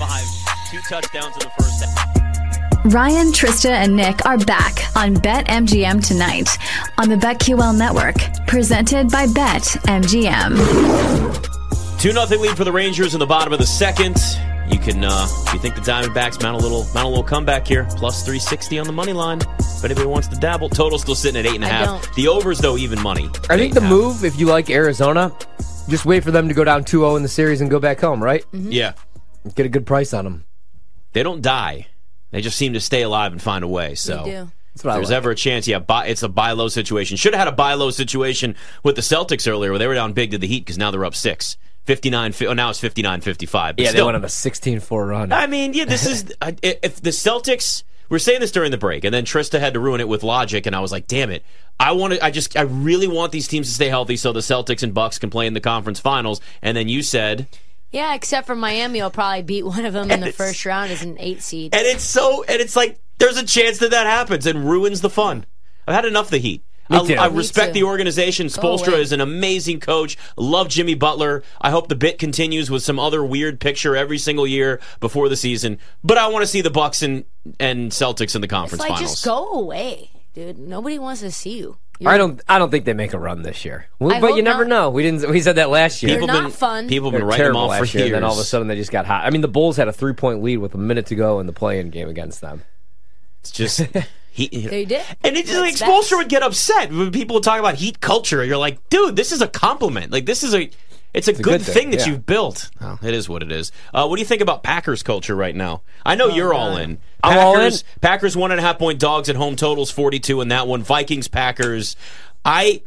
five, two touchdowns in the first half. Ryan, Trista, and Nick are back on BetMGM tonight on the BetQL network, presented by BetMGM. 2 nothing lead for the Rangers in the bottom of the second. You can, uh, if you think the Diamondbacks mount a little, mount a little comeback here, plus 360 on the money line. If anybody wants to dabble, total still sitting at eight and a I half. don't. The overs though even money. I think the move, if you like Arizona, just wait for them to go down 2-0 in the series and go back home, right? Yeah, Get a good price on them. they don't die. They just seem to stay alive and find a way. So They do. That's what If there's like. ever a chance, yeah, buy, it's a buy low situation. Should have had a buy low situation with the Celtics earlier where they were down big to the Heat because now they're up six. 59 oh, now it's 59 55 But yeah, they went on a 16-4 run. I mean, yeah, this is. If the Celtics. We were saying this during the break, and then Trista had to ruin it with logic, and I was like, damn it. I want to, I just, I really want these teams to stay healthy so the Celtics and Bucks can play in the conference finals. And then you said, Yeah, except for Miami will probably beat one of them in the first round as an eight seed. and it's so, and it's like, there's a chance that that happens and ruins the fun. I've had enough of the Heat. Me I, too. I Me respect too. the organization. Spoelstra is an amazing coach. Love Jimmy Butler. I hope the bit continues with some other weird picture every single year before the season. But I want to see the Bucks and, and Celtics in the It's conference like finals. just go away, dude. Nobody wants to see you. I don't. I don't think they make a run this year. Well, but you never not. know. We didn't. We said that last year. They're People not been, fun. People have They're been writing them terrible off for last year, years. and then all of a sudden they just got hot. I mean, the Bulls had a three-point lead with a minute to go in the play-in game against them. It's just he. They did. And it's like That's Spoelstra best. would get upset when people would talk about heat culture. You're like, dude, this is a compliment. Like this is a. It's a, good, good thing, thing, that yeah. you've built. Well, it is what it is. Uh, what do you think about Packers culture right now? I know you're all in. I'm all in. Packers, Packers one and a half point dogs at home totals 42 in that one. Vikings Packers. I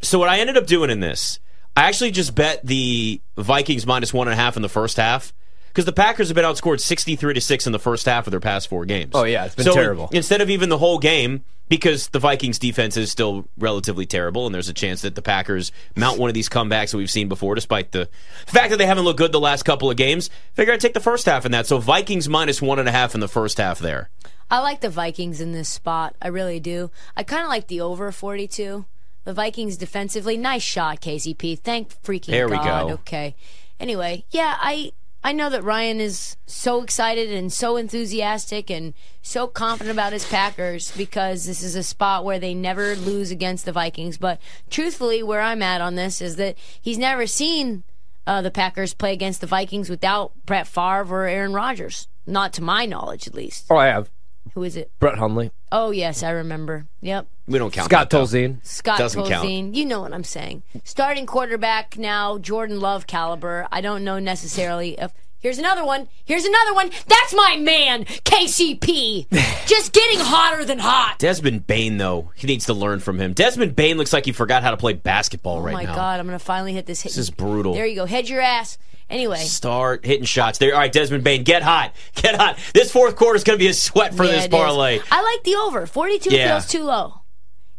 so what I ended up doing in this, I actually just bet the Vikings minus one and a half in the first half because the Packers have been outscored sixty three to six in the first half of their past four games. Oh, yeah, it's been So terrible. Instead of even the whole game, because the Vikings defense is still relatively terrible, and there's a chance that the Packers mount one of these comebacks that we've seen before, despite the fact that they haven't looked good the last couple of games. Figure I'd take the first half in that. So Vikings minus one and a half in the first half there. I like the Vikings in this spot. I really do. I kind of like the over 42. The Vikings defensively, nice shot, KCP. Thank freaking There we God. go. Okay. Anyway, yeah, I I know that Ryan is so excited and so enthusiastic and so confident about his Packers because this is a spot where they never lose against the Vikings. But truthfully, where I'm at on this is that he's never seen uh, the Packers play against the Vikings without Brett Favre or Aaron Rodgers. Not to my knowledge, at least. Oh, I have Who is it? Brett Hundley, Oh yes, I remember. Yep. We don't count Scott that, though. Tolzien. Scott Doesn't count. Tolzien. You know what I'm saying. Starting quarterback now, Jordan Love caliber. I don't know necessarily if Here's another one. Here's another one. That's my man, KCP. Just getting hotter than hot. Desmond Bane, though, he needs to learn from him. Desmond Bane looks like he forgot how to play basketball Oh right now. Oh my god, I'm gonna finally hit this hit. This is brutal. There you go. Head your ass. Anyway. Start hitting shots there. All right, Desmond Bane, get hot, get hot. This fourth quarter is going to be a sweat for Yeah, this parlay. I like the over. 42 Yeah. feels too low.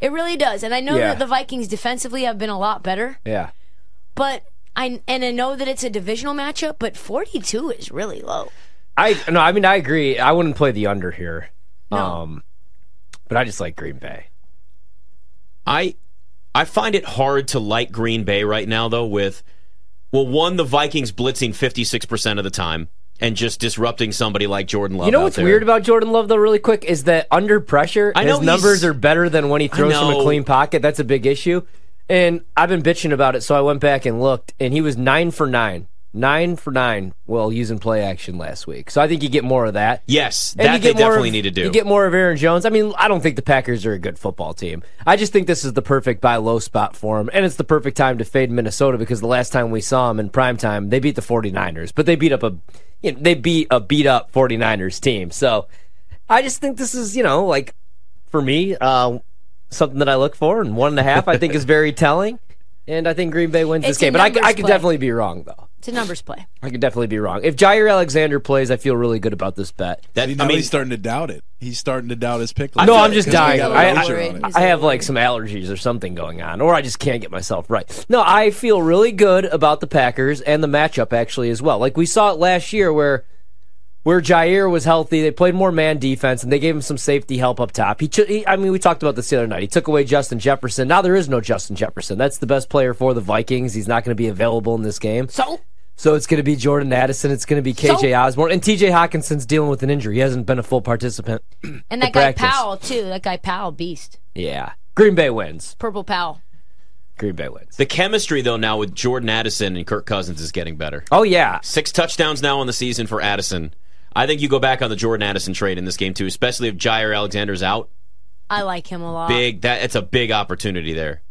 It really does. And I know Yeah. that the Vikings defensively have been a lot better, Yeah. but I and I know that it's a divisional matchup, but 42 is really low. I no. I mean, I agree. I wouldn't play the under here. No. Um, but I just like Green Bay. I I find it hard to like Green Bay right now though with well one the Vikings blitzing 56% of the time and just disrupting somebody like Jordan Love. You know out what's there. weird about Jordan Love though, really quick, is that under pressure, I know his numbers are better than when he throws from a clean pocket. That's a big issue. And I've been bitching about it, so I went back and looked, and he was nine for nine, nine for nine, while using play action last week. So I think you get more of that. Yes, And that you they definitely of- need to do. You get more of Aaron Jones. I mean, I don't think the Packers are a good football team. I just think this is the perfect buy low spot for him, and it's the perfect time to fade Minnesota because the last time we saw them in prime time, they beat the 49ers, but they beat up a you know, they beat a beat up 49ers team. So I just think this is, you know, like for me, uh, something that I look for, and one and a half I think is very telling. And I think Green Bay wins this It's a game, but I, I could play. definitely be wrong though. It's a numbers play. I could definitely be wrong. If Jaire Alexander plays, I feel really good about this bet. that, See, I mean, he's starting to doubt it. He's starting to doubt his pick. No, I'm just dying. got a I, wager I- on it. He's I have like some allergies or something going on, or I just can't get myself right. No, I feel really good about the Packers and the matchup actually as well. Like we saw it last year where where Jaire was healthy, they played more man defense and they gave him some safety help up top. He, took, he I mean, we talked about this the other night. He took away Justin Jefferson. Now there is no Justin Jefferson. That's the best player for the Vikings. He's not going to be available in this game. So So it's going to be Jordan Addison. It's going to be KJ So- Osborne. And TJ Hockenson's dealing with an injury. He hasn't been a full participant. And that guy practice. Powell too. That guy Powell, beast. Yeah. Green Bay wins. Purple Powell. Green Bay wins. The chemistry, though, now with Jordan Addison and Kirk Cousins is getting better. Oh, yeah. Six touchdowns now on the season for Addison. I think you go back on the Jordan Addison trade in this game too, especially if Jaire Alexander's out. I like him a lot. Big that it's a big opportunity there.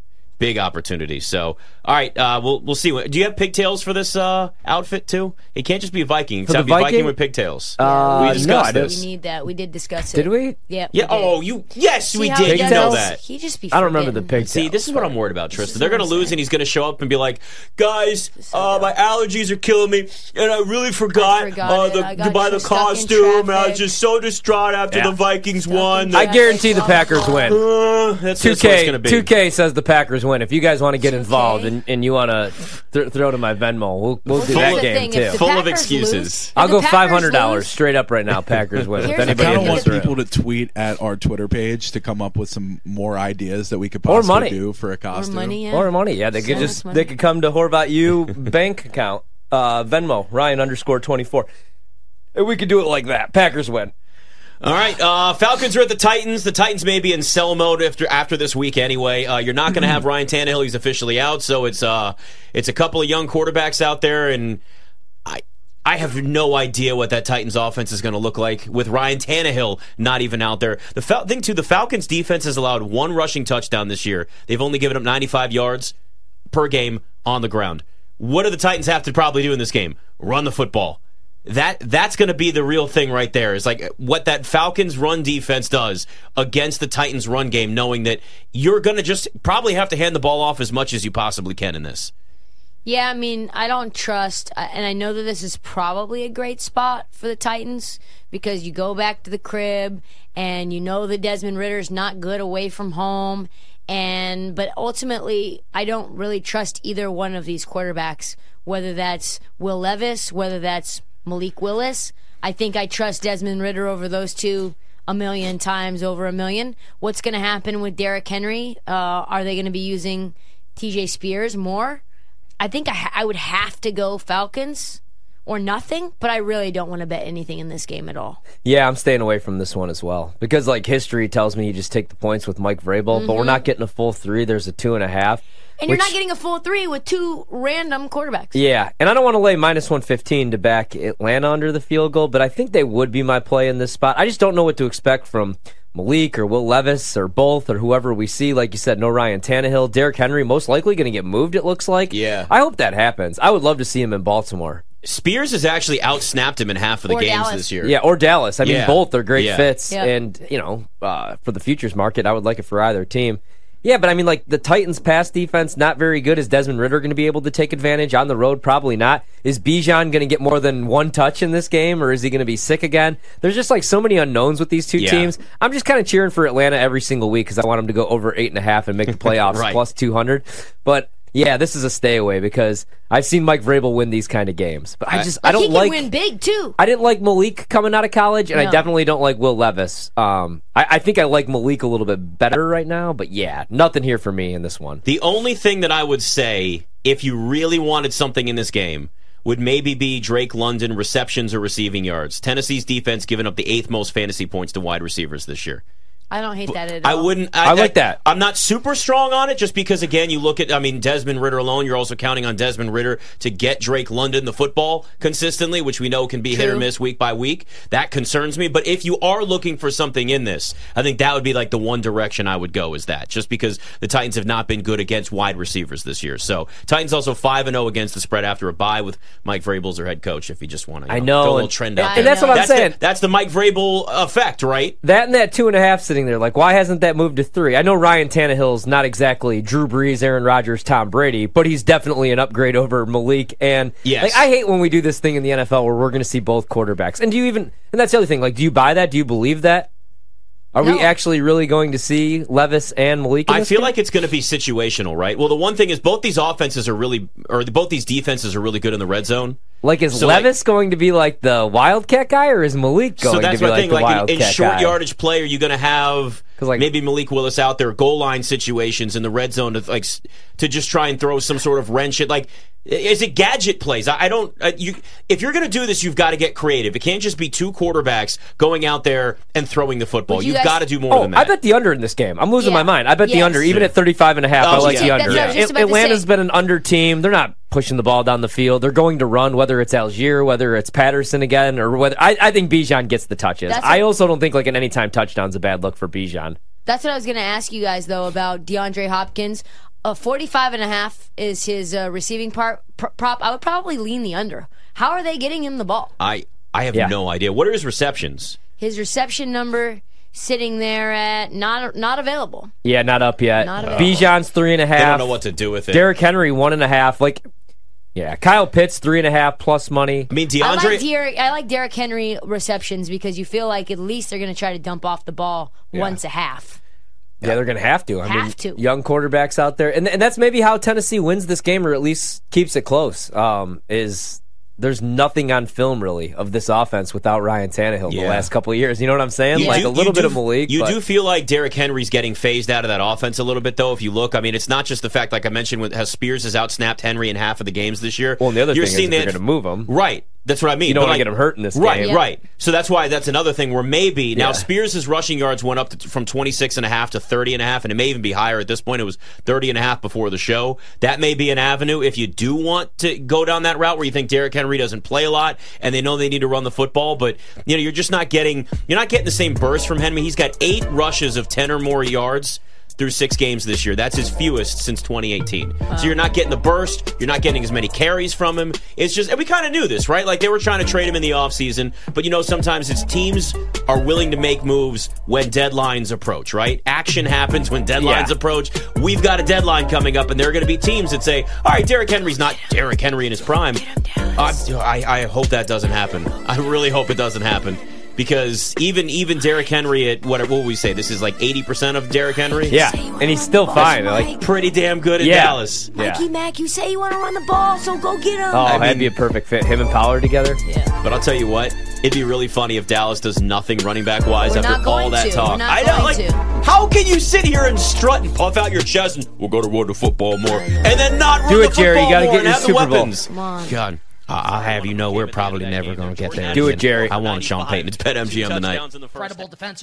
Big opportunity. So, all right, uh, we'll we'll see. Do you have pigtails for this uh, outfit too? It can't just be Viking. It's For got the to be Viking Viking? with pigtails. Uh, we discussed I didn't. We need that. We did discuss it. Did we? Yeah. Yeah. we. Oh, you. Yes, See we did. You does? know that. He just be. I don't remember the forgetting. pigtails. See, this is what I'm worried about, Tristan. They're going to lose, and he's going to show up and be like, "Guys, uh, my allergies are killing me, and I really forgot, forgot uh, the, I to buy the costume. and I was just so distraught after Yeah. the Vikings Stuck won. I guarantee the Blah, blah, Packers win. Uh, that's, that's what it's going to 2K, be. 2K says the Packers win. If you guys want to get involved 2K? and, and you want to th- throw to my Venmo, we'll, we'll do Full that of- game thing, too. Full of excuses. lose- I'll go five hundred dollars straight up right now. Packers win. If the I anybody kind of want if this room. people to tweet at our Twitter page to come up with some more ideas that we could Or possibly money. do for a Or costume. money. Yeah. Or money, yeah. They could Send just they could come to Horvat U bank account, uh, Venmo Ryan underscore twenty four, and we could do it like that. Packers win. All right, uh, Falcons are at the Titans. The Titans may be in sell mode after after this week anyway. Uh, you're not going to have Ryan Tannehill; he's officially out. So it's uh, it's a couple of young quarterbacks out there, and I I have no idea what that Titans offense is going to look like with Ryan Tannehill not even out there. The Fal- thing too, the Falcons defense has allowed one rushing touchdown this year. They've only given up 95 yards per game on the ground. What do the Titans have to probably do in this game? Run the football. That that's going to be the real thing right there. Is like what that Falcons run defense does against the Titans run game, knowing that you're going to just probably have to hand the ball off as much as you possibly can in this. Yeah, I mean, I don't trust, uh, and I know that this is probably a great spot for the Titans because you go back to the crib and you know that Desmond Ridder's not good away from home, and but ultimately, I don't really trust either one of these quarterbacks, whether that's Will Levis, whether that's Malik Willis. I think I trust Desmond Ridder over those two a million times over a million. What's going to happen with Derrick Henry? Uh, are they going to be using Tyjae Spears more? I think I, ha- I would have to go Falcons or nothing, but I really don't want to bet anything in this game at all. Yeah, I'm staying away from this one as well because like history tells me you just take the points with Mike Vrabel, but we're not getting a full three. There's a two and a half. And you're which- not getting a full three with two random quarterbacks. Yeah, and I don't want to lay minus 115 to back Atlanta under the field goal, but I think they would be my play in this spot. I just don't know what to expect from Malik or Will Levis or both or whoever we see. Like you said, no Ryan Tannehill. Derrick Henry most likely going to get moved, it looks like. Yeah. I hope that happens. I would love to see him in Baltimore. Spears has actually outsnapped him in half of the Or games Dallas. this year. Yeah, or Dallas. I mean, Yeah. both are great Yeah. fits. Yeah. And, you know, uh, for the futures market, I would like it for either team. Yeah, but I mean, like the Titans' pass defense not very good. Is Desmond Ridder going to be able to take advantage on the road? Probably not. Is Bijan going to get more than one touch in this game, or is he going to be sick again? There's just like so many unknowns with these two Yeah. teams. I'm just kind of cheering for Atlanta every single week because I want them to go over eight and a half and make the playoffs Right. plus 200. But yeah, this is a stay away because I've seen Mike Vrabel win these kind of games, but I just I don't he can like. win big too. I didn't like Malik coming out of college, and I No. definitely don't like Will Levis. Um, I, I think I like Malik a little bit better right now, but yeah, nothing here for me in this one. The only thing that I would say, if you really wanted something in this game, would maybe be Drake London receptions or receiving yards. Tennessee's defense giving up the eighth most fantasy points to wide receivers this year. I don't hate that at all. I wouldn't. I like that. I'm not super strong on it, just because again, you look at. I mean, Desmond Ridder alone. You're also counting on Desmond Ridder to get Drake London the football consistently, which we know can be hit or miss week by week. That concerns me. But if you are looking for something in this, I think that would be like the one direction I would go. Is that just because the Titans have not been good against wide receivers this year? So Titans also five and zero against the spread after a bye with Mike Vrabel's their head coach. If you just want to, I know, throw a little trend and- out and that's what I'm the- saying. that's the Mike Vrabel effect, right? That and that two and a half sitting there, like, why hasn't that moved to three? I know Ryan Tannehill's not exactly Drew Brees, Aaron Rodgers, Tom Brady, but he's definitely an upgrade over Malik. And Yes. like, I hate when we do this thing in the NFL where we're going to see both quarterbacks. And do you even? And that's the other thing. Like, do you buy that? Do you believe that? Are we actually really going to see Levis and Malik? in I feel game? like it's going to be situational, right? Well, the one thing is both these offenses are really, or both these defenses are really good in the red zone. Like, is So, like- Levis going to be like the Wildcat guy, or is Malik going so that's to be my like thing. the Like Wildcat in, in short guy? yardage play, are you going to have 'Cause, like- maybe Malik Willis out there, goal line situations in the red zone to like to just try and throw some sort of wrench at like. Is it gadget plays? I I don't. Uh, you, if you're going to do this, you've got to get creative. It can't just be two quarterbacks going out there and throwing the football. Would you You've guys- got to do more Oh, than that. I bet the under in this game. I'm losing Yeah. my mind. I bet the under, even at 35 and a half. I Oh, like yeah. the under. what I was just about to Atlanta's say. been an under team. They're not pushing the ball down the field. They're going to run, whether it's Allgeier, whether it's Patterson again, or whether I, I think Bijan gets the touches. That's I what- also don't think like an anytime touchdown's a bad look for Bijan. That's what I was going to ask you guys though about DeAndre Hopkins. Uh, 45 and a half is his uh, receiving part, pr- prop. I would probably lean the under. How are they getting him the ball? I I have Yeah. no idea. What are his receptions? His reception number sitting there at not not available. Yeah, not up yet. Not available. Bijan's three and a half. and a They don't know what to do with it. Derrick Henry one and a half. Like, yeah, Kyle Pitts three and a half plus money. I mean, I DeAndre. like Derrick. I like Derrick Henry receptions because you feel like at least they're going to try to dump off the ball once a half. Yeah, they're going to have to. I mean, Have to. young quarterbacks out there, and and that's maybe how Tennessee wins this game, or at least keeps it close. Um, is there's nothing on film really of this offense without Ryan Tannehill Yeah. the last couple of years. You know what I'm saying? You Like do- a little you bit do- of Malik. You but- do feel like Derrick Henry's getting phased out of that offense a little bit, though. If you look, I mean, it's not just the fact, like I mentioned, with how Spears has outsnapped Henry in half of the games this year. Well, and the other You're thing is seeing if you're going to move him. Right. That's what I mean. You don't wanna like- get him hurt in this right, game. Yeah. Right, So that's why that's another thing where maybe now Yeah. Spears' rushing yards went up to, from 26 and a half to 30 and a half, and it may even be higher at this point. It was 30 and a half before the show. That may be an avenue if you do want to go down that route where you think Derrick Henry doesn't play a lot and they know they need to run the football, but you know, you're just not getting you're not getting the same burst from Henry. He's got 8 rushes of 10 or more yards through six games this year. That's his fewest since 2018. So you're not getting the burst. You're not getting as many carries from him. It's just, and we kind of knew this, right? Like they were trying to trade him in the offseason, but you know, sometimes it's teams are willing to make moves when deadlines approach, right? Action happens when deadlines Yeah. approach. We've got a deadline coming up, and there are going to be teams that say, all right, Derrick Henry's not Derrick Henry in his prime. Uh, I, I hope that doesn't happen. I really hope it doesn't happen. Because even even Derrick Henry at what what would we say? This is like eighty percent of Derrick Henry. Yeah, and he's still fine. Like, pretty damn good in Yeah. Dallas. yeah. Mikey Mack, you say you want to run the ball, so go get him. Oh, I that'd mean- be a perfect fit. Him and Pollard together. Yeah. But I'll tell you what, it'd be really funny if Dallas does nothing running back wise We're after not all that to. talk. We're not I know, going like, to. how can you sit here and strut and puff out your chest and we'll go to run the football more, and then not run Do the it, Jerry. You gotta more get and your have the Super Bowl. weapons? Come on. God. I- I'll have you know we're probably never going to get there. Do it. Jerry. I want Sean Payton. It's Bet MGM tonight. Incredible defensive